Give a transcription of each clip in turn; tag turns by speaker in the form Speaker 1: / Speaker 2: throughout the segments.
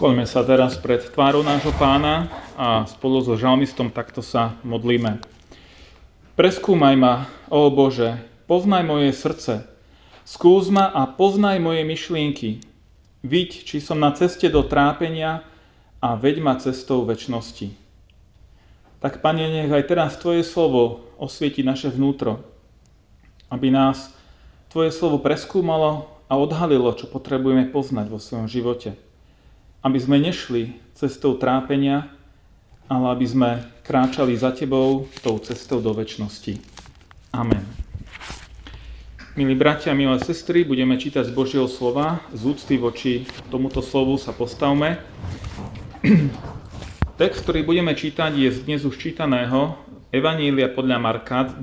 Speaker 1: Skloňme sa teraz pred tvárou nášho pána a spolu so žalmistom takto sa modlíme. Preskúmaj ma, ó Bože, poznaj moje srdce, skús ma a poznaj moje myšlienky. Viď, či som na ceste do trápenia a veď ma cestou väčšnosti. Tak, Pane, nech aj teraz Tvoje slovo osvieti naše vnútro, aby nás Tvoje slovo preskúmalo a odhalilo, čo potrebujeme poznať vo svojom živote aby sme nešli cestou trápenia, ale aby sme kráčali za Tebou tou cestou do väčšnosti. Amen. Milí bratia, milé sestry, budeme čítať z Božieho slova. Z úcty voči tomuto slovu sa postavme. Text, ktorý budeme čítať, je z dnes už čítaného Evanília podľa Marka, 12.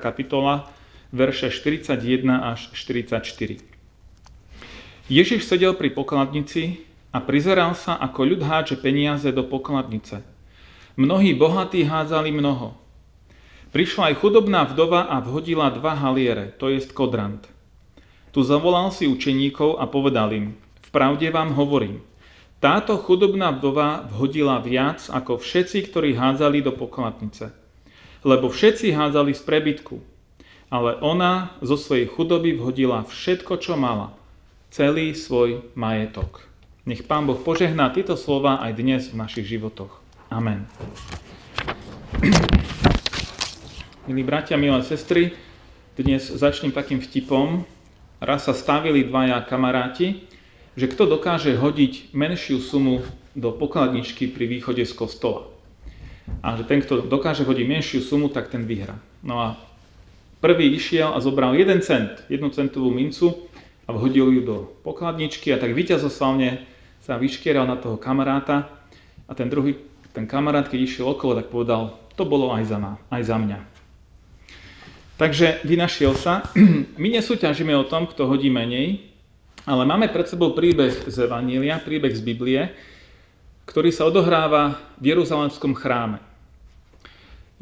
Speaker 1: kapitola, verše 41 až 44. Ježiš sedel pri pokladnici a prizeral sa, ako ľud háče peniaze do pokladnice. Mnohí bohatí hádzali mnoho. Prišla aj chudobná vdova a vhodila dva haliere, to jest kodrant. Tu zavolal si učeníkov a povedal im, pravde vám hovorím, táto chudobná vdova vhodila viac ako všetci, ktorí hádzali do pokladnice. Lebo všetci hádzali z prebytku, ale ona zo svojej chudoby vhodila všetko, čo mala, celý svoj majetok. Nech Pán Boh požehná tieto slova aj dnes v našich životoch. Amen. Milí bratia, milé sestry, dnes začnem takým vtipom. Raz sa stavili dvaja kamaráti, že kto dokáže hodiť menšiu sumu do pokladničky pri východe z kostola. A že ten, kto dokáže hodiť menšiu sumu, tak ten vyhra. No a prvý išiel a zobral jeden cent, jednu centovú mincu a vhodil ju do pokladničky a tak víťazoslavne sa vyškieral na toho kamaráta a ten druhý, ten kamarát, keď išiel okolo, tak povedal, to bolo aj za, ma, aj za mňa. Takže vynašiel sa. My nesúťažíme o tom, kto hodí menej, ale máme pred sebou príbeh z Evanília, príbeh z Biblie, ktorý sa odohráva v Jeruzalemskom chráme.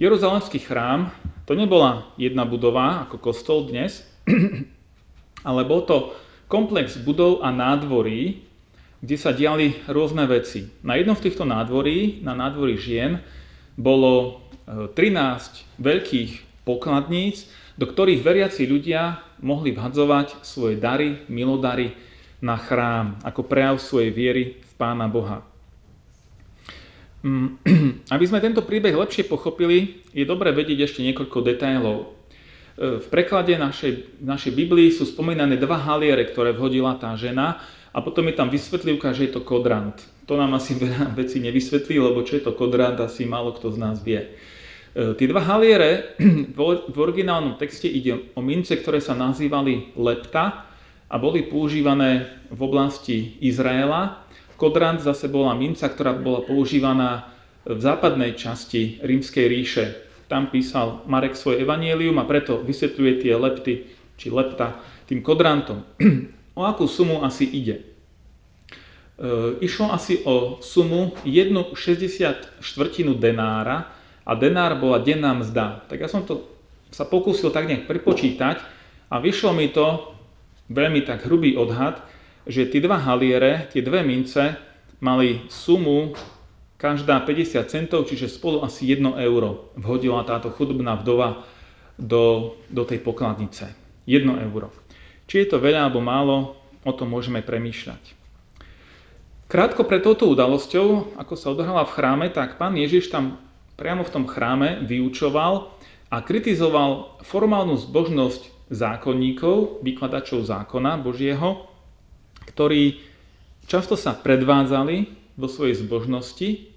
Speaker 1: Jeruzalemský chrám to nebola jedna budova ako kostol dnes, ale bol to komplex budov a nádvorí, kde sa diali rôzne veci. Na jednom z týchto nádvorí, na nádvorí žien, bolo 13 e, veľkých pokladníc, do ktorých veriaci ľudia mohli vhadzovať svoje dary, milodary na chrám, ako prejav svojej viery v Pána Boha. Mm, aby sme tento príbeh lepšie pochopili, je dobre vedieť ešte niekoľko detailov. E, v preklade našej, našej Biblii sú spomínané dva haliere, ktoré vhodila tá žena, a potom je tam vysvetlivka, že je to kodrant. To nám asi veľa veci nevysvetlí, lebo čo je to kodrant, asi málo kto z nás vie. E, tie dva haliere, v originálnom texte ide o mince, ktoré sa nazývali lepta a boli používané v oblasti Izraela. Kodrant zase bola minca, ktorá bola používaná v západnej časti rímskej ríše. Tam písal Marek svoje evanielium a preto vysvetľuje tie lepty, či lepta, tým kodrantom. O akú sumu asi ide? E, išlo asi o sumu 1,60 štvrtinu denára a denár bola denná mzda. Tak ja som to sa pokúsil tak nejak prepočítať a vyšlo mi to veľmi tak hrubý odhad, že tie dva haliere, tie dve mince mali sumu každá 50 centov, čiže spolu asi 1 euro vhodila táto chudobná vdova do, do tej pokladnice. 1 euro. Či je to veľa alebo málo, o tom môžeme premýšľať. Krátko pred touto udalosťou, ako sa odohrala v chráme, tak pán Ježiš tam priamo v tom chráme vyučoval a kritizoval formálnu zbožnosť zákonníkov, vykladačov zákona Božieho, ktorí často sa predvádzali vo svojej zbožnosti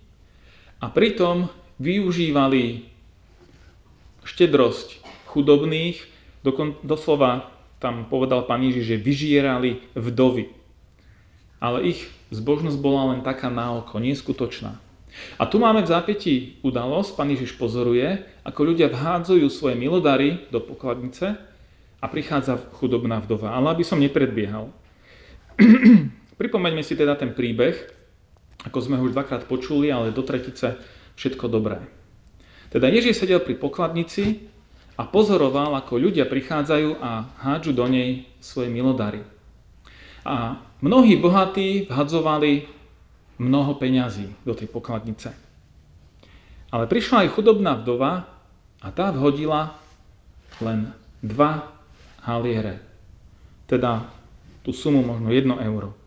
Speaker 1: a pritom využívali štedrosť chudobných, doslova tam povedal pán Ježiš, že vyžierali vdovy. Ale ich zbožnosť bola len taká na oko, neskutočná. A tu máme v zápätí udalosť, pán Ježiš pozoruje, ako ľudia vhádzajú svoje milodary do pokladnice a prichádza chudobná vdova. Ale aby som nepredbiehal. Pripomeňme si teda ten príbeh, ako sme ho už dvakrát počuli, ale do tretice všetko dobré. Teda Ježiš sedel pri pokladnici a pozoroval, ako ľudia prichádzajú a hádžu do nej svoje milodary. A mnohí bohatí vhadzovali mnoho peňazí do tej pokladnice. Ale prišla aj chudobná vdova a tá vhodila len dva haliere. Teda tú sumu možno 1 euro.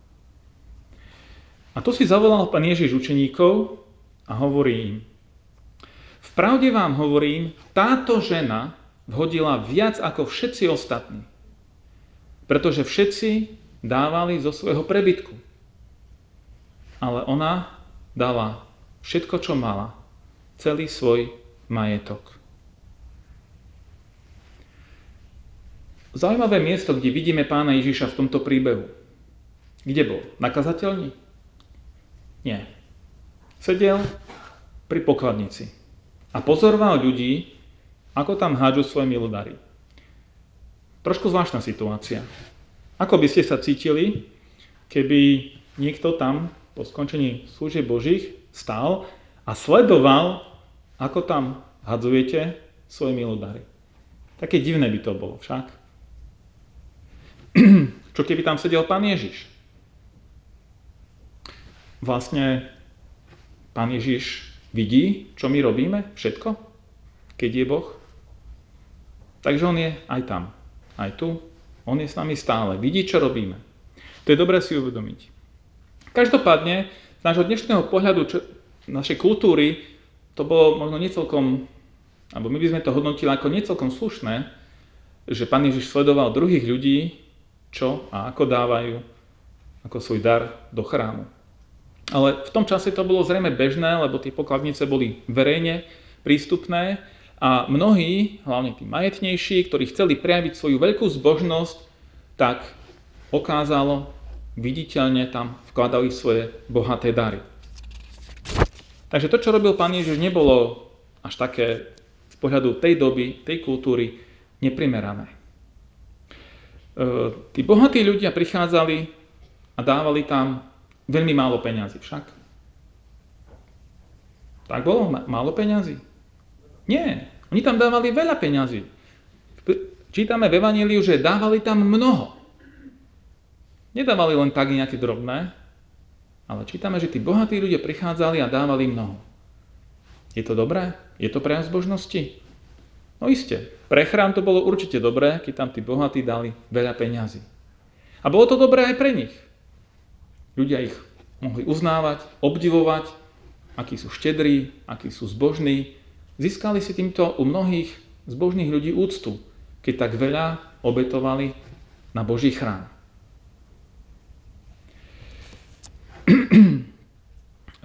Speaker 1: A to si zavolal pán Ježiš učeníkov a hovorí im, v pravde vám hovorím, táto žena vhodila viac ako všetci ostatní. Pretože všetci dávali zo svojho prebytku. Ale ona dala všetko, čo mala. Celý svoj majetok. Zaujímavé miesto, kde vidíme pána Ježiša v tomto príbehu. Kde bol? Na kazateľni? Nie. Sedel pri pokladnici a pozoroval ľudí, ako tam hádžu svoje milodary. Trošku zvláštna situácia. Ako by ste sa cítili, keby niekto tam po skončení služieb Božích stál a sledoval, ako tam hadzujete svoje milodary. Také divné by to bolo však. Čo keby tam sedel pán Ježiš? Vlastne pán Ježiš vidí, čo my robíme, všetko, keď je Boh. Takže on je aj tam, aj tu. On je s nami stále. Vidí, čo robíme. To je dobré si uvedomiť. Každopádne, z nášho dnešného pohľadu, čo, našej kultúry, to bolo možno necelkom, alebo my by sme to hodnotili ako necelkom slušné, že Pán Ježiš sledoval druhých ľudí, čo a ako dávajú ako svoj dar do chrámu. Ale v tom čase to bolo zrejme bežné, lebo tie pokladnice boli verejne prístupné a mnohí, hlavne tí majetnejší, ktorí chceli prejaviť svoju veľkú zbožnosť, tak okázalo, viditeľne tam vkladali svoje bohaté dary. Takže to, čo robil pán Ježiš, nebolo až také z pohľadu tej doby, tej kultúry neprimerané. E, tí bohatí ľudia prichádzali a dávali tam veľmi málo peňazí však. Tak bolo? Málo peňazí? Nie, oni tam dávali veľa peňazí. Čítame v Evangeliu, že dávali tam mnoho. Nedávali len tak nejaké drobné, ale čítame, že tí bohatí ľudia prichádzali a dávali mnoho. Je to dobré? Je to prejav zbožnosti? No iste, pre chrám to bolo určite dobré, keď tam tí bohatí dali veľa peňazí. A bolo to dobré aj pre nich. Ľudia ich mohli uznávať, obdivovať, akí sú štedrí, akí sú zbožní, Získali si týmto u mnohých zbožných ľudí úctu, keď tak veľa obetovali na Boží chrám.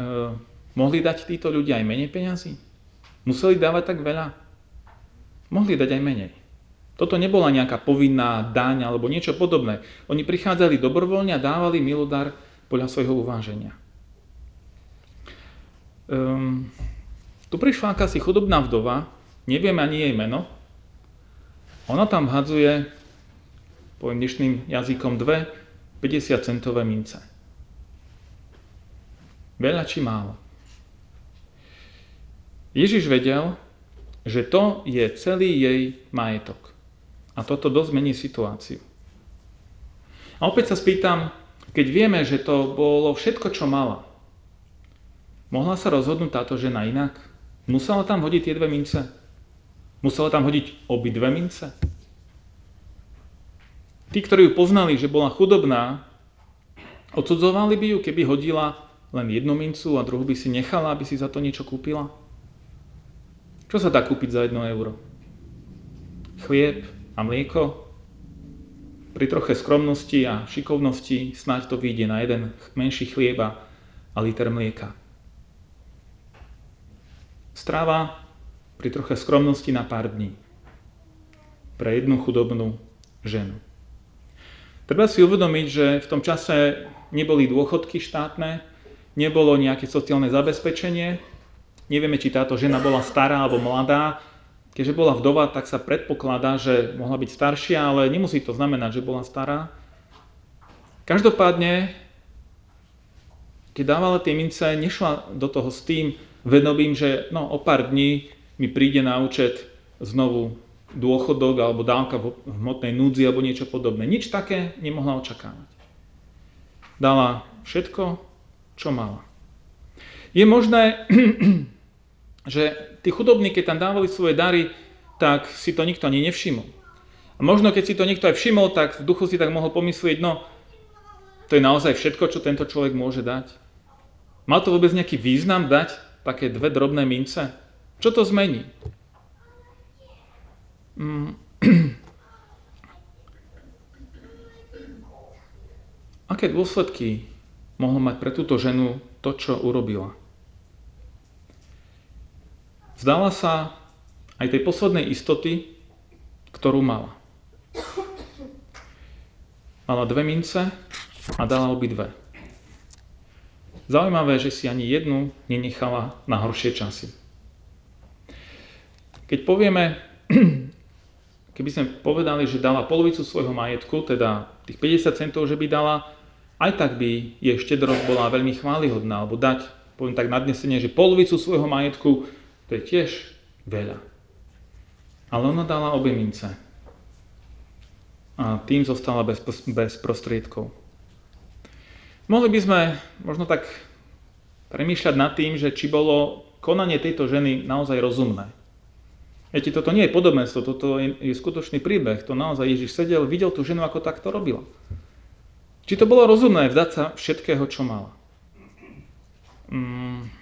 Speaker 1: Eh, mohli dať títo ľudia aj menej peňazí? Museli dávať tak veľa? Mohli dať aj menej. Toto nebola nejaká povinná daň alebo niečo podobné. Oni prichádzali dobrovoľne a dávali milodar podľa svojho uváženia. Um, tu prišla akási chudobná vdova, neviem ani jej meno. Ona tam hadzuje, poviem dnešným jazykom, dve 50 centové mince. Veľa či málo. Ježiš vedel, že to je celý jej majetok. A toto dosť mení situáciu. A opäť sa spýtam, keď vieme, že to bolo všetko, čo mala, mohla sa rozhodnúť táto žena inak? Musela tam hodiť tie dve mince? Musela tam hodiť obi dve mince? Tí, ktorí ju poznali, že bola chudobná, odsudzovali by ju, keby hodila len jednu mincu a druhú by si nechala, aby si za to niečo kúpila? Čo sa dá kúpiť za jedno euro? Chlieb a mlieko? Pri troche skromnosti a šikovnosti snáď to vyjde na jeden menší chlieba a liter mlieka. Strava pri troche skromnosti na pár dní. Pre jednu chudobnú ženu. Treba si uvedomiť, že v tom čase neboli dôchodky štátne, nebolo nejaké sociálne zabezpečenie. Nevieme, či táto žena bola stará alebo mladá. Keďže bola vdova, tak sa predpokladá, že mohla byť staršia, ale nemusí to znamenať, že bola stará. Každopádne, keď dávala tie mince, nešla do toho s tým, vedomím, že no, o pár dní mi príde na účet znovu dôchodok alebo dávka v hmotnej núdzi alebo niečo podobné. Nič také nemohla očakávať. Dala všetko, čo mala. Je možné, že tí chudobní, keď tam dávali svoje dary, tak si to nikto ani nevšimol. A možno keď si to niekto aj všimol, tak v duchu si tak mohol pomyslieť, no to je naozaj všetko, čo tento človek môže dať. Má to vôbec nejaký význam dať také dve drobné mince? Čo to zmení? Mm. Aké dôsledky mohlo mať pre túto ženu to, čo urobila? Vzdala sa aj tej poslednej istoty, ktorú mala. Mala dve mince a dala obidve. Zaujímavé, že si ani jednu nenechala na horšie časy. Keď povieme, keby sme povedali, že dala polovicu svojho majetku, teda tých 50 centov, že by dala, aj tak by jej štedrosť bola veľmi chválihodná, alebo dať, poviem tak nadnesenie, že polovicu svojho majetku, to je tiež veľa. Ale ona dala obe mince. A tým zostala bez, bez prostriedkov. Mohli by sme možno tak premýšľať nad tým, že či bolo konanie tejto ženy naozaj rozumné. Viete, toto nie je podobenstvo, toto je, je skutočný príbeh. To naozaj Ježiš sedel, videl tú ženu, ako takto robila. Či to bolo rozumné vzdať sa všetkého, čo mala? Mm.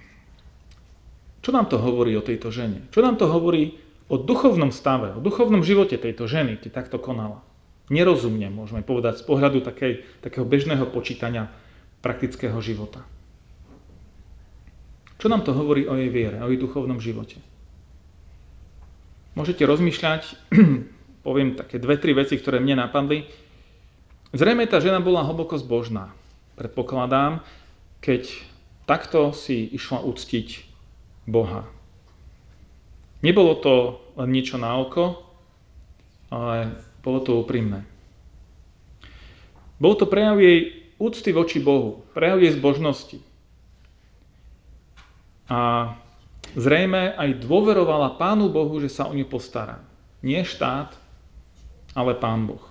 Speaker 1: Čo nám to hovorí o tejto žene? Čo nám to hovorí o duchovnom stave, o duchovnom živote tejto ženy, keď takto konala. Nerozumne, môžeme povedať, z pohľadu takej, takého bežného počítania praktického života. Čo nám to hovorí o jej viere, o jej duchovnom živote? Môžete rozmýšľať, poviem také dve, tri veci, ktoré mne napadli. Zrejme tá žena bola hlboko zbožná. Predpokladám, keď takto si išla uctiť Boha. Nebolo to len niečo na oko, ale bolo to úprimné. Bol to prejav jej úcty voči Bohu, prejav jej zbožnosti. A zrejme aj dôverovala Pánu Bohu, že sa o ňu postará. Nie štát, ale Pán Boh.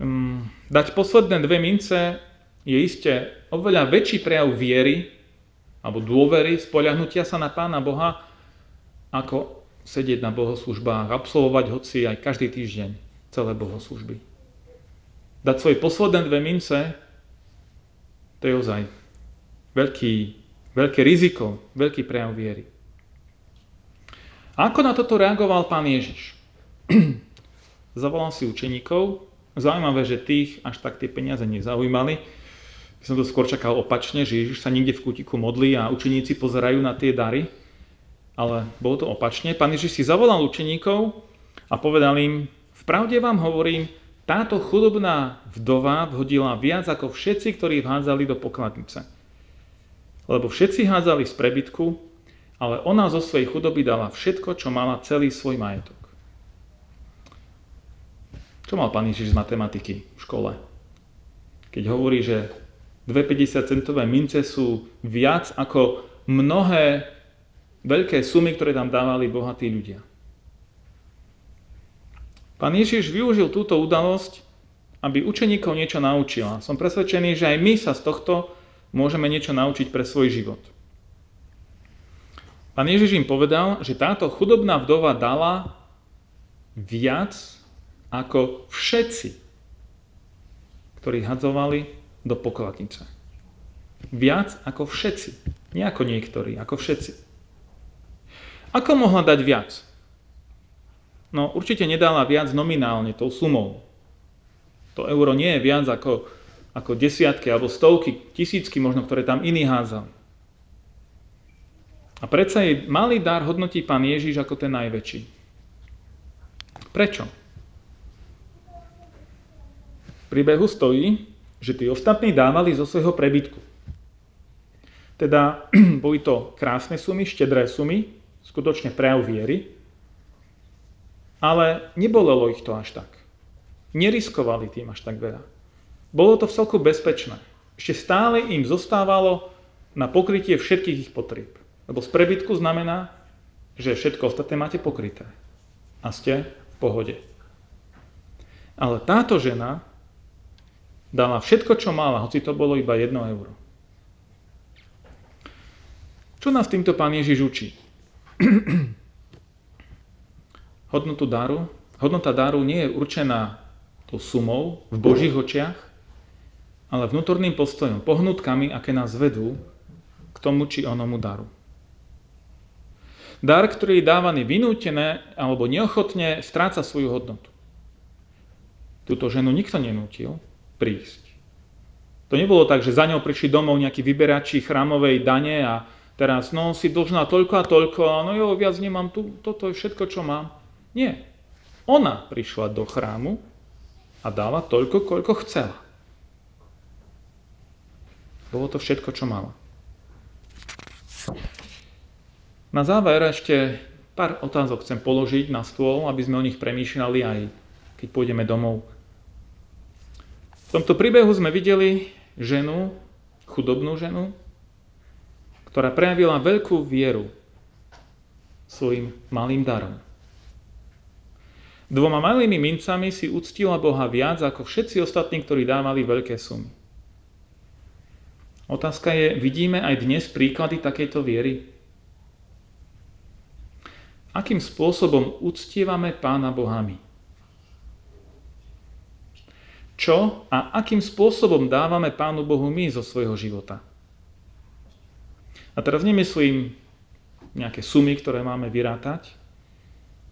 Speaker 1: Mm, dať posledné dve mince je iste oveľa väčší prejav viery alebo dôvery, spoľahnutia sa na Pána Boha, ako sedieť na bohoslužbách, absolvovať hoci aj každý týždeň celé bohoslužby. Dať svoje posledné dve mince, to je ozaj veľký, veľké riziko, veľký prejav viery. A ako na toto reagoval pán Ježiš? Zavolal si učeníkov, zaujímavé, že tých až tak tie peniaze nezaujímali, som to skôr čakal opačne, že Ježiš sa niekde v kútiku modlí a učeníci pozerajú na tie dary, ale bolo to opačne. Pán Ježiš si zavolal učeníkov a povedal im, v pravde vám hovorím, táto chudobná vdova vhodila viac ako všetci, ktorí vhádzali do pokladnice. Lebo všetci hádzali z prebytku, ale ona zo svojej chudoby dala všetko, čo mala celý svoj majetok. Čo mal pán Ježiš z matematiky v škole? Keď hovorí, že Dve 50 centové mince sú viac ako mnohé veľké sumy, ktoré tam dávali bohatí ľudia. Pán Ježiš využil túto udalosť, aby učeníkov niečo naučila. Som presvedčený, že aj my sa z tohto môžeme niečo naučiť pre svoj život. Pán Ježiš im povedal, že táto chudobná vdova dala viac ako všetci, ktorí hadzovali do pokladnice. Viac ako všetci. Nie ako niektorí, ako všetci. Ako mohla dať viac? No určite nedala viac nominálne tou sumou. To euro nie je viac ako, ako desiatky alebo stovky, tisícky možno, ktoré tam iní házali. A predsa jej malý dar hodnotí pán Ježiš ako ten najväčší. Prečo? V príbehu stojí, že tí ostatní dávali zo svojho prebytku. Teda boli to krásne sumy, štedré sumy, skutočne prejav viery, ale nebolelo ich to až tak. Neriskovali tým až tak veľa. Bolo to v celku bezpečné. Ešte stále im zostávalo na pokrytie všetkých ich potrieb. Lebo z prebytku znamená, že všetko ostatné máte pokryté. A ste v pohode. Ale táto žena dala všetko, čo mala, hoci to bolo iba 1 euro. Čo nás týmto pán Ježiš učí? Hodnotu daru? Hodnota daru nie je určená tou sumou v Božích očiach, ale vnútorným postojom, pohnutkami, aké nás vedú k tomu či onomu daru. Dar, ktorý je dávaný vynútené alebo neochotne, stráca svoju hodnotu. Túto ženu nikto nenútil prísť. To nebolo tak, že za ňou prišli domov nejakí vyberači chrámovej dane a teraz, no si dlžná toľko a toľko, a no jo, viac nemám tu, toto je všetko, čo mám. Nie. Ona prišla do chrámu a dala toľko, koľko chcela. Bolo to všetko, čo mala. Na záver ešte pár otázok chcem položiť na stôl, aby sme o nich premýšľali aj keď pôjdeme domov. V tomto príbehu sme videli ženu, chudobnú ženu, ktorá prejavila veľkú vieru svojim malým darom. Dvoma malými mincami si uctila Boha viac ako všetci ostatní, ktorí dávali veľké sumy. Otázka je, vidíme aj dnes príklady takejto viery? Akým spôsobom uctievame Pána Bohami? Čo a akým spôsobom dávame Pánu Bohu my zo svojho života? A teraz nemyslím nejaké sumy, ktoré máme vyrátať,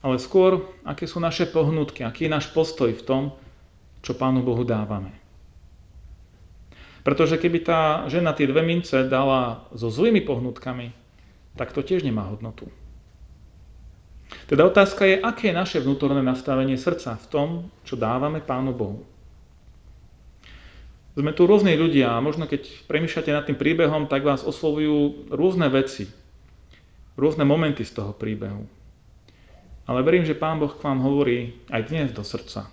Speaker 1: ale skôr, aké sú naše pohnutky, aký je náš postoj v tom, čo Pánu Bohu dávame. Pretože keby tá žena tie dve mince dala so zlými pohnutkami, tak to tiež nemá hodnotu. Teda otázka je, aké je naše vnútorné nastavenie srdca v tom, čo dávame Pánu Bohu. Sme tu rôzni ľudia a možno keď premýšľate nad tým príbehom, tak vás oslovujú rôzne veci, rôzne momenty z toho príbehu. Ale verím, že Pán Boh k vám hovorí aj dnes do srdca.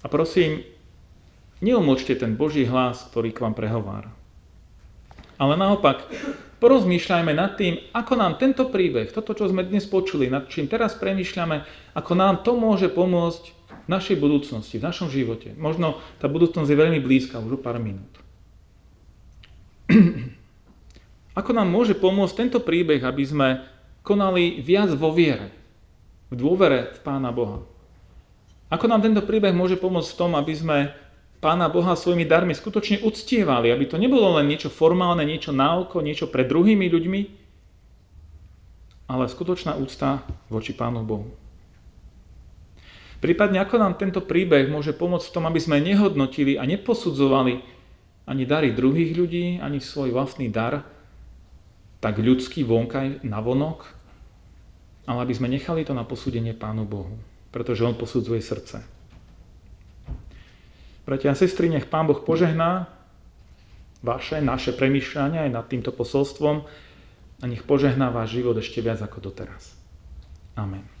Speaker 1: A prosím, neumlčte ten Boží hlas, ktorý k vám prehovára. Ale naopak, porozmýšľajme nad tým, ako nám tento príbeh, toto, čo sme dnes počuli, nad čím teraz premýšľame, ako nám to môže pomôcť v našej budúcnosti, v našom živote. Možno tá budúcnosť je veľmi blízka, už o pár minút. Ako nám môže pomôcť tento príbeh, aby sme konali viac vo viere, v dôvere v Pána Boha? Ako nám tento príbeh môže pomôcť v tom, aby sme Pána Boha svojimi darmi skutočne uctievali, aby to nebolo len niečo formálne, niečo na oko, niečo pred druhými ľuďmi, ale skutočná úcta voči Pánu Bohu. Prípadne ako nám tento príbeh môže pomôcť v tom, aby sme nehodnotili a neposudzovali ani dary druhých ľudí, ani svoj vlastný dar, tak ľudský vonkaj na vonok, ale aby sme nechali to na posúdenie Pánu Bohu, pretože On posudzuje srdce. Bratia a sestry, nech Pán Boh požehná vaše, naše premýšľania aj nad týmto posolstvom a nech požehná váš život ešte viac ako doteraz. Amen.